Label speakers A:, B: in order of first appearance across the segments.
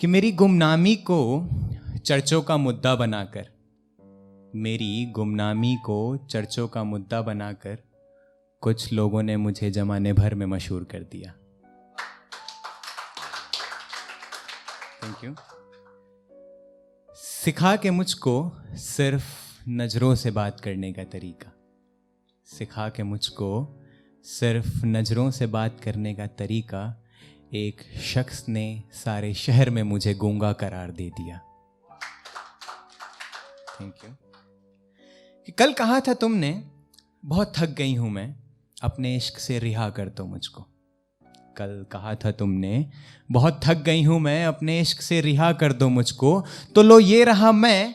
A: कि मेरी गुमनामी को चर्चों का मुद्दा बनाकर, मेरी गुमनामी को चर्चों का मुद्दा बनाकर कुछ लोगों ने मुझे जमाने भर में मशहूर कर दिया। थैंक यू सिखा के मुझको सिर्फ़ नज़रों से बात करने का तरीका। सिखा के मुझको सिर्फ़ नज़रों से बात करने का तरीका एक शख्स ने सारे शहर में मुझे गूँगा करार दे दिया। थैंक यू कि कल कहा था तुमने, बहुत थक गई हूँ मैं, अपने इश्क से रिहा कर दो मुझको। कल कहा था तुमने, बहुत थक गई हूँ मैं, अपने इश्क से रिहा कर दो मुझको तो लो ये रहा मैं,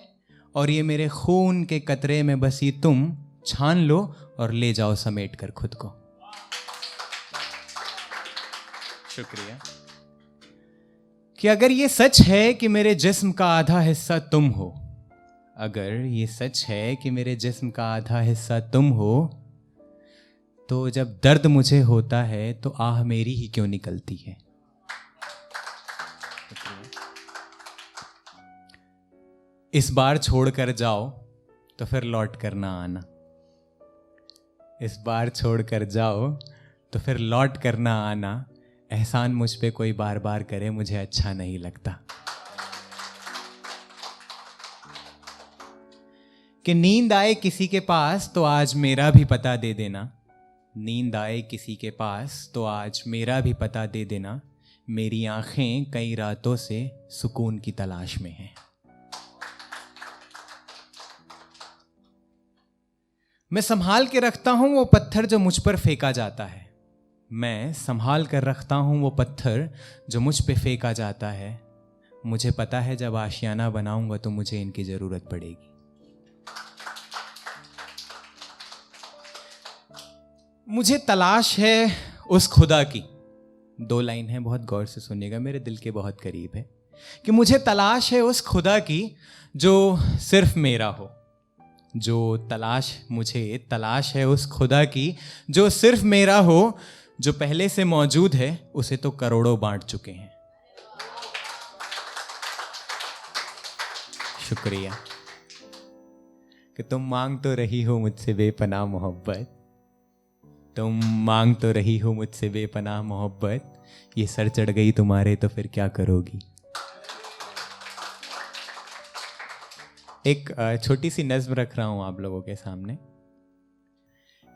A: और ये मेरे खून के कतरे में बसी तुम, छान लो और ले जाओ समेट कर खुद को। शुक्रिया। कि अगर ये सच है कि मेरे जिस्म का आधा हिस्सा तुम हो, अगर ये सच है कि मेरे जिस्म का आधा हिस्सा तुम हो तो जब दर्द मुझे होता है तो आह मेरी ही क्यों निकलती है? इस बार छोड़ कर जाओ तो फिर लौट कर ना आना। इस बार छोड़ कर जाओ तो फिर लौट कर ना आना। एहसान मुझ पर कोई बार बार करे, मुझे अच्छा नहीं लगता। कि नींद आए किसी के पास तो आज मेरा भी पता दे देना। नींद आए किसी के पास तो आज मेरा भी पता दे देना। मेरी आँखें कई रातों से सुकून की तलाश में हैं। मैं संभाल के रखता हूँ, वो पत्थर जो मुझ पर फेंका जाता है। मैं संभाल कर रखता हूँ वो पत्थर जो मुझ पे फेंका जाता है। मुझे पता है जब आशियाना बनाऊँगा तो मुझे इनकी ज़रूरत पड़ेगी। मुझे तलाश है उस खुदा की। दो लाइन है, बहुत गौर से सुनिएगा, मेरे दिल के बहुत करीब है। कि मुझे तलाश है उस खुदा की जो सिर्फ़ मेरा हो। जो तलाश, मुझे तलाश है उस खुदा की जो सिर्फ़ मेरा हो जो पहले से मौजूद है, उसे तो करोड़ों बांट चुके हैं। शुक्रिया। कि तुम मांग तो रही हो मुझसे बेपनाह मोहब्बत। तुम मांग तो रही हो मुझसे बेपनाह मोहब्बत। ये सर चढ़ गई तुम्हारे तो फिर क्या करोगी? एक छोटी सी नज्म रख रहा हूँ आप लोगों के सामने।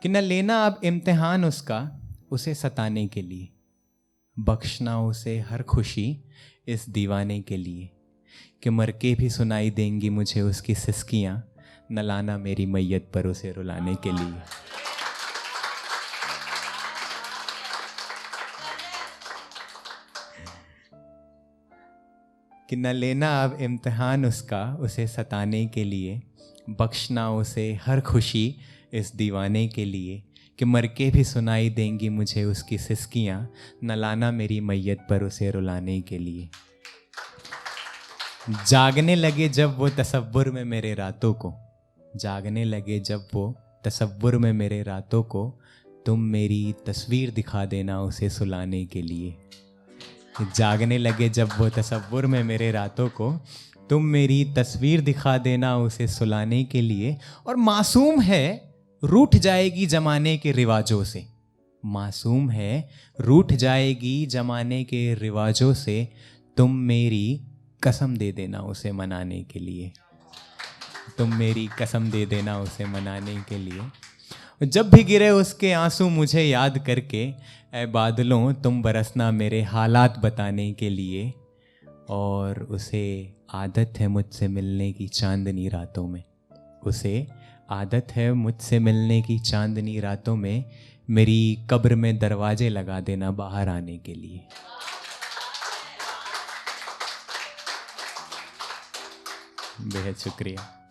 A: कि न लेना अब इम्तिहान उसका उसे सताने के लिए बख्शना उसे हर खुशी इस दीवाने के लिए, कि मर के भी सुनाई देंगी मुझे उसकी सिस्कियाँ न लाना मेरी मैयत पर उसे रुलाने के लिए। कि न लेना अब इम्तहान उसका, उसे सताने के लिए बख्शना उसे हर खुशी इस दीवाने के लिए कि मर के भी सुनाई देंगी मुझे उसकी सिस्कियाँ न लाना मेरी मैयत पर उसे रुलाने के लिए। जागने लगे जब वो तसव्वुर में मेरे रातों को। जागने लगे जब वो तसव्वुर में मेरे रातों को, तुम मेरी तस्वीर दिखा देना उसे सुलाने के लिए। जागने लगे जब वो तसव्वुर में मेरे रातों को, तुम मेरी तस्वीर दिखा देना उसे सुलाने के लिए। और मासूम है रूठ जाएगी जमाने के रिवाजों से। मासूम है, रूठ जाएगी जमाने के रिवाजों से। तुम मेरी कसम दे देना उसे मनाने के लिए। तुम मेरी कसम दे देना उसे मनाने के लिए। जब भी गिरे उसके आँसू मुझे याद करके ए बादलों, तुम बरसना मेरे हालात बताने के लिए। और उसे आदत है मुझसे मिलने की चांदनी रातों में। उसे आदत है मुझसे मिलने की चांदनी रातों में, मेरी कब्र में दरवाजे लगा देना बाहर आने के लिए। बेहद शुक्रिया।